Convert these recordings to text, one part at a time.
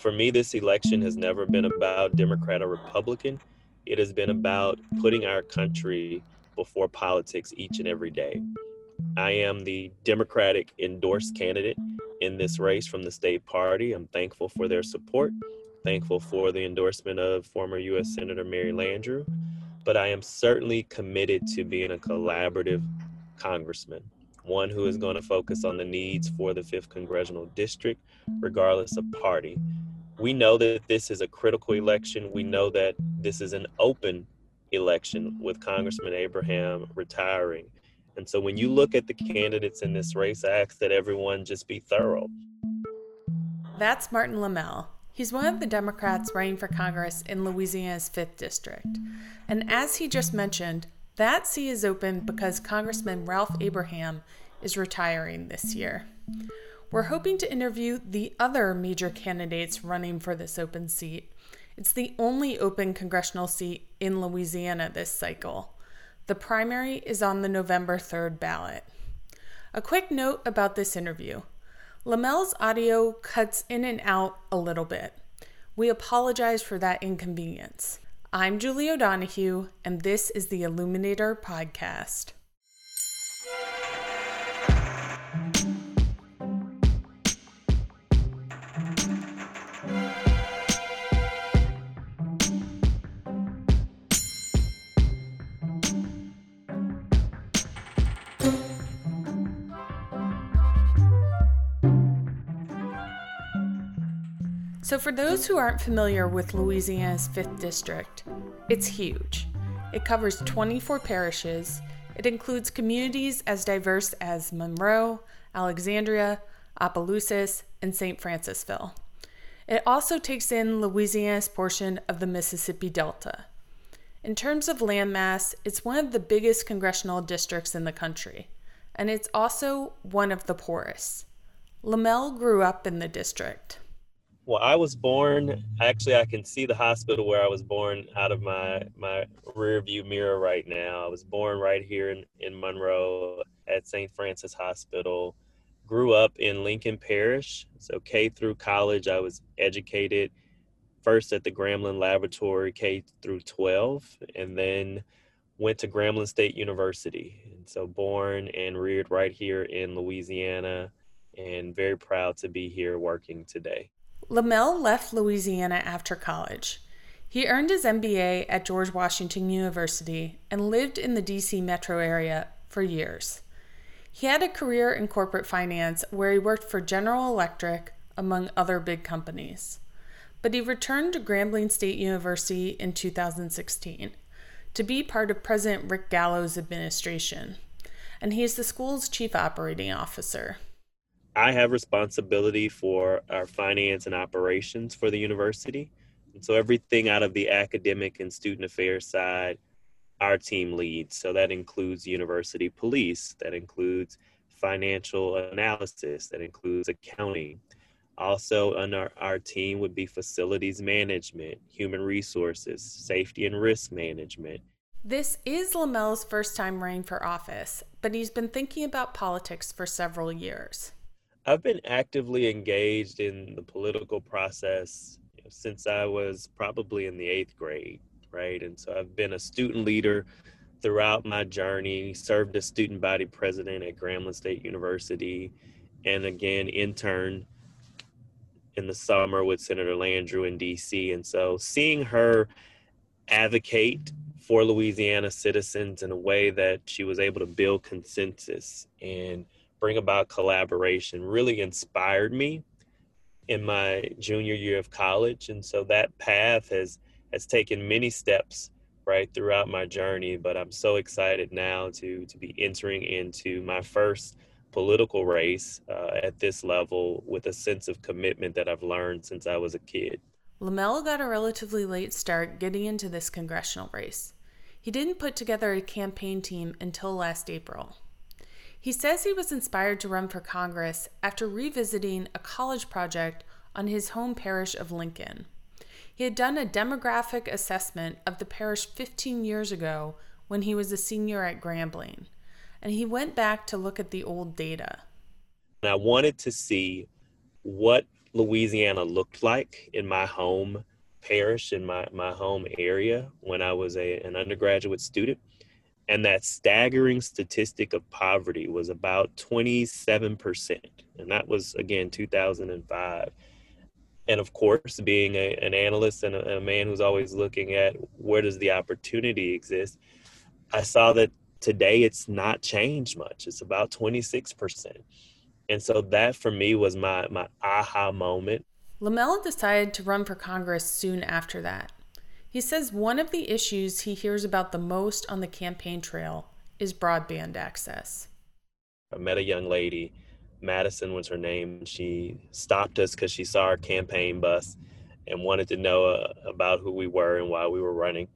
For me, this election has never been about Democrat or Republican. It has been about putting our country before politics each and every day. I am the Democratic endorsed candidate in this race from the state party. I'm thankful for their support, thankful for the endorsement of former U.S. Senator Mary Landrieu, but I am certainly committed to being a collaborative congressman, one who is going to focus on the needs for the 5th Congressional District, regardless of party. We know that this is a critical election. We know that this is an open election with Congressman Abraham retiring. And so when you look at the candidates in this race, I ask that everyone just be thorough. That's Martin Lemelle. He's one of the Democrats running for Congress in Louisiana's 5th District. And as he just mentioned, that seat is open because Congressman Ralph Abraham is retiring this year. We're hoping to interview the other major candidates running for this open seat. It's the only open congressional seat in Louisiana this cycle. The primary is on the November 3rd ballot. A quick note about this interview Lemelle's audio cuts in and out a little bit. We apologize for that inconvenience. I'm Julie O'Donoghue, and this is the Illuminator Podcast. So, for those who aren't familiar with Louisiana's 5th District, it's huge. It covers 24 parishes. It includes communities as diverse as Monroe, Alexandria, Opelousas, and St. Francisville. It also takes in Louisiana's portion of the Mississippi Delta. In terms of landmass, it's one of the biggest congressional districts in the country, and it's also one of the poorest. Lemelle grew up in the district. Well, I was born. Actually, I can see the hospital where I was born out of my my rear view mirror right now. I was born right here in, in Monroe at St. Francis Hospital. Grew up in Lincoln Parish. So K through college, I was educated first at the Grambling Laboratory K through 12, and then went to Grambling State University. And so born and reared right here in Louisiana, and very proud to be here working today. Lemelle left Louisiana after college. He earned his MBA at George Washington University and lived in the DC metro area for years. He had a career in corporate finance where he worked for General Electric, among other big companies. But he returned to Grambling State University in 2016 to be part of President Rick Gallot's administration, and he is the school's chief operating officer. I have responsibility for our finance and operations for the university. And so everything out of the academic and student affairs side, our team leads. So that includes university police, that includes financial analysis, that includes accounting. Also, on our, our team would be facilities management, human resources, safety and risk management. This is Lemelle's first time running for office, but he's been thinking about politics for several years. I've been actively engaged in the political process since I was probably in the eighth grade, right? And so I've been a student leader throughout my journey, served as student body president at Grambling State University, and again, intern in the summer with Senator Landrieu in DC. And so seeing her advocate for Louisiana citizens in a way that she was able to build consensus and bring about collaboration really inspired me in my junior year of college. And so that path has has taken many steps right throughout my journey but i'm so excited now to to be entering into my first political race uh, at this level with a sense of commitment that i've learned since i was a kid. Lemelle got a relatively late start getting into this congressional race. He didn't put together a campaign team until last april he says he was inspired to run for Congress after revisiting a college project on his home parish of Lincoln. He had done a demographic assessment of the parish 15 years ago when he was a senior at Grambling, and he went back to look at the old data. I wanted to see what Louisiana looked like in my home parish, in my, my home area when I was a, an undergraduate student. And that staggering statistic of poverty was about 27%. And that was, again, 2005 and of course being a, an analyst and a, a, man who's always looking at where does the opportunity exist i saw that today it's not changed much. It's about 26% and so that for me was my my aha moment. Lemelle decided to run for congress soon after that he says one of the issues he hears about the most on the campaign trail is broadband access i met a young lady Madison was her name. She stopped us because she saw our campaign bus and wanted to know uh, about who we were and why we were running.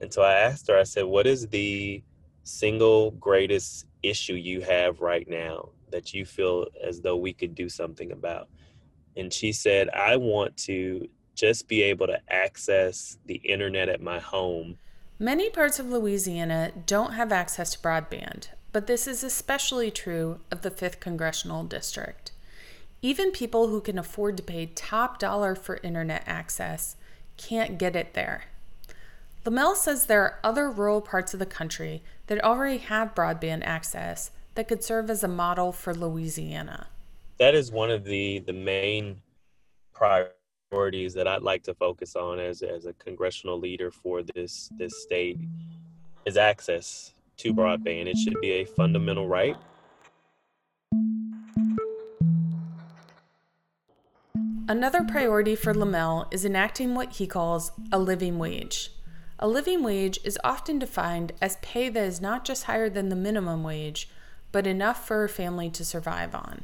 And so I asked her, I said, What is the single greatest issue you have right now that you feel as though we could do something about? And she said, I want to just be able to access the internet at my home. Many parts of Louisiana don't have access to broadband, but this is especially true of the 5th Congressional District. Even people who can afford to pay top dollar for internet access can't get it there. Lemelle says there are other rural parts of the country that already have broadband access that could serve as a model for Louisiana. That is one of the, the main priorities that I'd like to focus on as, as a congressional leader for this, this state is access to broadband. It should be a fundamental right. Another priority for Lemelle is enacting what he calls a living wage. A living wage is often defined as pay that is not just higher than the minimum wage, but enough for a family to survive on.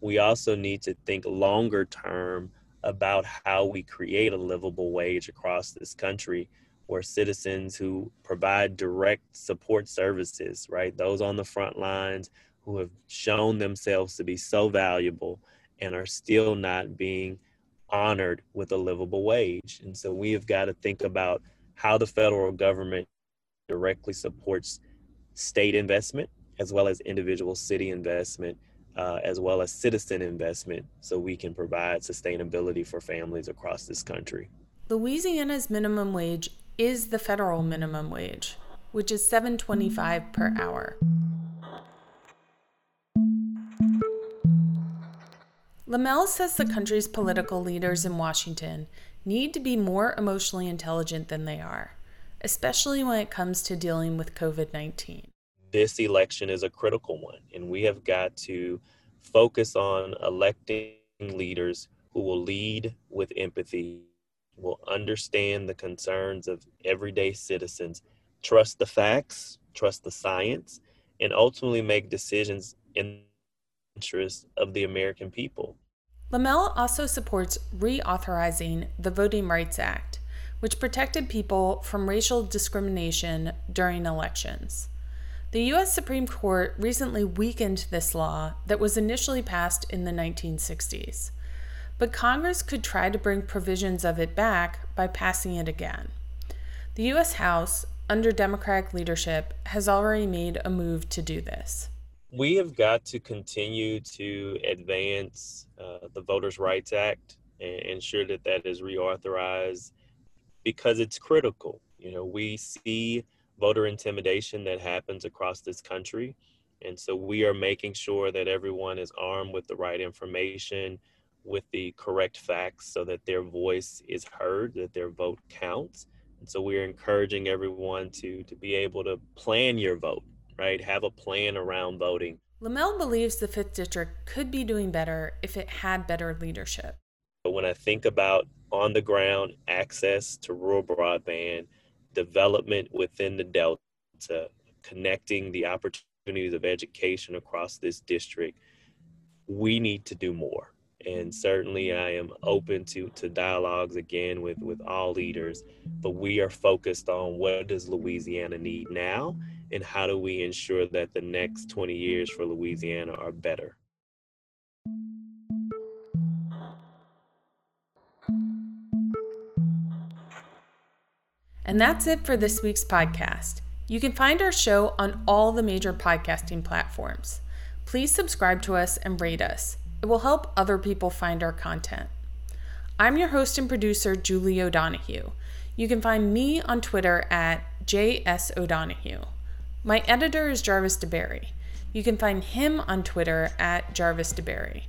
We also need to think longer term about how we create a livable wage across this country or citizens who provide direct support services, right? Those on the front lines who have shown themselves to be so valuable and are still not being honored with a livable wage. And so we have got to think about how the federal government directly supports state investment as well as individual city investment. Uh, as well as citizen investment, so we can provide sustainability for families across this country. Louisiana's minimum wage is the federal minimum wage, which is 7.25 per hour. Lemelle says the country's political leaders in Washington need to be more emotionally intelligent than they are, especially when it comes to dealing with COVID 19. This election is a critical one, and we have got to focus on electing leaders who will lead with empathy will understand the concerns of everyday citizens, trust the facts, trust the science, and ultimately make decisions in the interest of the American people. Lemelle also supports reauthorizing the Voting Rights Act, which protected people from racial discrimination during elections. The U.S. Supreme Court recently weakened this law that was initially passed in the 1960s but Congress could try to bring provisions of it back by passing it again. The U.S. House, under Democratic leadership, has already made a move to do this. We have got to continue to advance uh, the Voters' Rights Act and ensure that that is reauthorized because it's critical. You know, we see voter intimidation that happens across this country. And so we are making sure that everyone is armed with the right information with the correct facts so that their voice is heard, that their vote counts. And so we're encouraging everyone to to be able to plan your vote, right? Have a plan around voting. Lemelle believes the 5th district could be doing better if it had better leadership. But when I think about on the ground access to rural broadband, development within the Delta, connecting the opportunities of education across this district, we need to do more. And certainly I am open to to dialogues again with with all leaders but we are focused on what does Louisiana need now and how do we ensure that the next 20 years for Louisiana are better And that's it for this week's podcast. You can find our show on all the major podcasting platforms. Please subscribe to us and rate us. It will help other people find our content. I'm your host and producer, Julie O'Donoghue. You can find me on Twitter at JS O'Donoghue. My editor is Jarvis DeBerry. You can find him on Twitter at Jarvis DeBerry.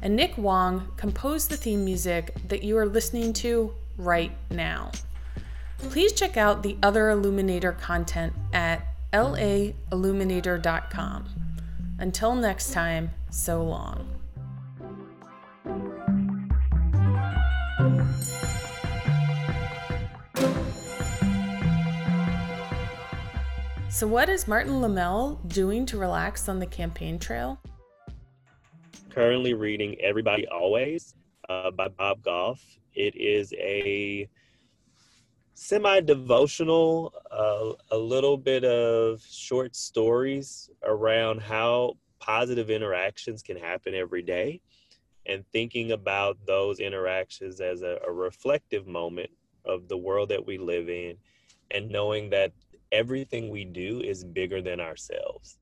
And Nick Wong composed the theme music that you are listening to right now. Please check out the other Illuminator content at lailluminator.com. Until next time, so long. So, what is Martin Lemelle doing to relax on the campaign trail? Currently reading Everybody Always uh, by Bob Goff. It is a semi devotional, uh, a little bit of short stories around how positive interactions can happen every day and thinking about those interactions as a, a reflective moment of the world that we live in and knowing that everything we do is bigger than ourselves